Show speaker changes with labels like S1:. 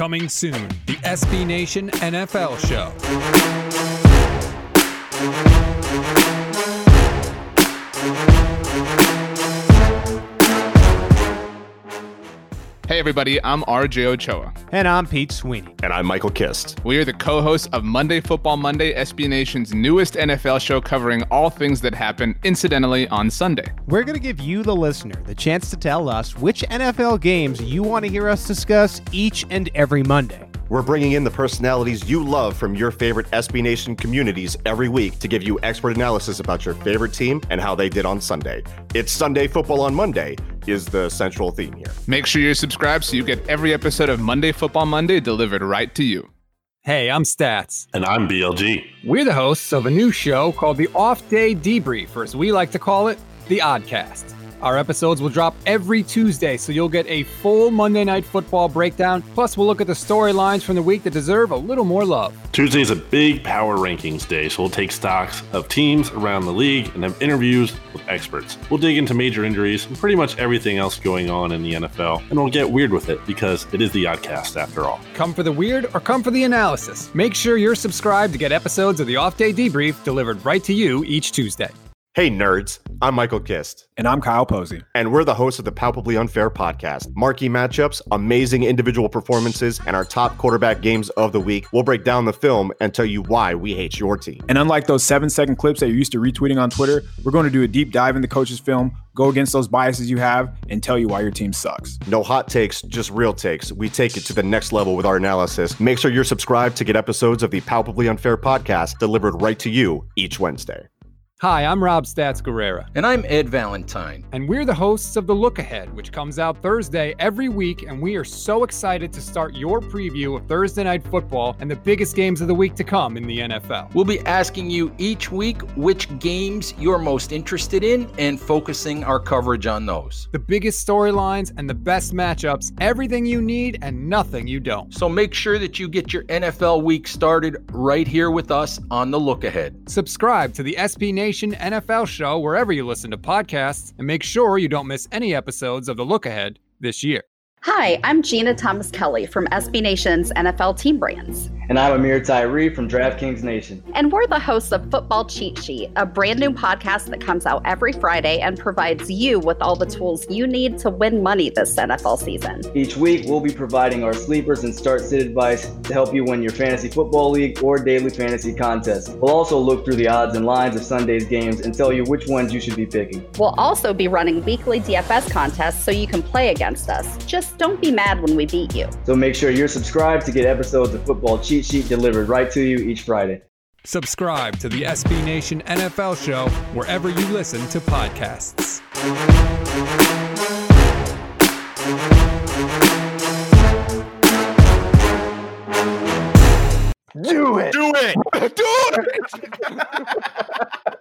S1: Coming soon, the SB Nation NFL Show.
S2: Hey, everybody, I'm RJ Ochoa.
S3: And I'm Pete Sweeney.
S4: And I'm Michael Kist.
S2: We are the co hosts of Monday Football Monday, SB Nation's newest NFL show covering all things that happen incidentally on Sunday.
S3: We're going to give you, the listener, the chance to tell us which NFL games you want to hear us discuss each and every Monday.
S4: We're bringing in the personalities you love from your favorite SB Nation communities every week to give you expert analysis about your favorite team and how they did on Sunday. It's Sunday Football on Monday is the central theme here.
S2: Make sure you're subscribed so you get every episode of Monday Football Monday delivered right to you.
S1: Hey, I'm Stats.
S5: And I'm BLG.
S1: We're the hosts of a new show called the Off Day Debrief, or as we like to call it, the Oddcast. Our episodes will drop every Tuesday, so you'll get a full Monday Night Football breakdown. Plus, we'll look at the storylines from the week that deserve a little more love.
S5: Tuesday is a big power rankings day, so we'll take stocks of teams around the league and have interviews with experts. We'll dig into major injuries and pretty much everything else going on in the NFL, and we'll get weird with it because it is the Oddcast after all.
S1: Come for the weird or come for the analysis. Make sure you're subscribed to get episodes of the Off Day Debrief delivered right to you each Tuesday.
S4: Hey, nerds. I'm Michael Kist.
S6: And I'm Kyle Posey.
S4: And we're the hosts of the Palpably Unfair podcast. Marquee matchups, amazing individual performances, and our top quarterback games of the week. We'll break down the film and tell you why we hate your team.
S6: And unlike those seven second clips that you're used to retweeting on Twitter, we're going to do a deep dive in the coach's film, go against those biases you have, and tell you why your team sucks.
S4: No hot takes, just real takes. We take it to the next level with our analysis. Make sure you're subscribed to get episodes of the Palpably Unfair podcast delivered right to you each Wednesday.
S1: Hi, I'm Rob Stats Guerrera.
S7: And I'm Ed Valentine.
S1: And we're the hosts of The Look Ahead, which comes out Thursday every week. And we are so excited to start your preview of Thursday Night Football and the biggest games of the week to come in the NFL.
S7: We'll be asking you each week which games you're most interested in and focusing our coverage on those.
S1: The biggest storylines and the best matchups, everything you need and nothing you don't.
S7: So make sure that you get your NFL week started right here with us on The Look Ahead.
S1: Subscribe to the SB Nation Nation NFL show wherever you listen to podcasts, and make sure you don't miss any episodes of The Look Ahead this year.
S8: Hi, I'm Jeanna Thomas Kelly from SB Nation's NFL Team Brands.
S9: And I'm Ameer Tyree from DraftKings Nation.
S8: And we're the hosts of Football Cheat Sheet, a brand new podcast that comes out every Friday and provides you with all the tools you need to win money this NFL season.
S9: Each week, we'll be providing our sleepers and start sit advice to help you win your fantasy football league or daily fantasy contest. We'll also look through the odds and lines of Sunday's games and tell you which ones you should be picking.
S8: We'll also be running weekly DFS contests so you can play against us. Just don't be mad when we beat you.
S9: So make sure you're subscribed to get episodes of Football Cheat Sheet delivered right to you each Friday.
S1: Subscribe to the SB Nation NFL show wherever you listen to podcasts.
S4: Do it!
S2: Do it! Do it!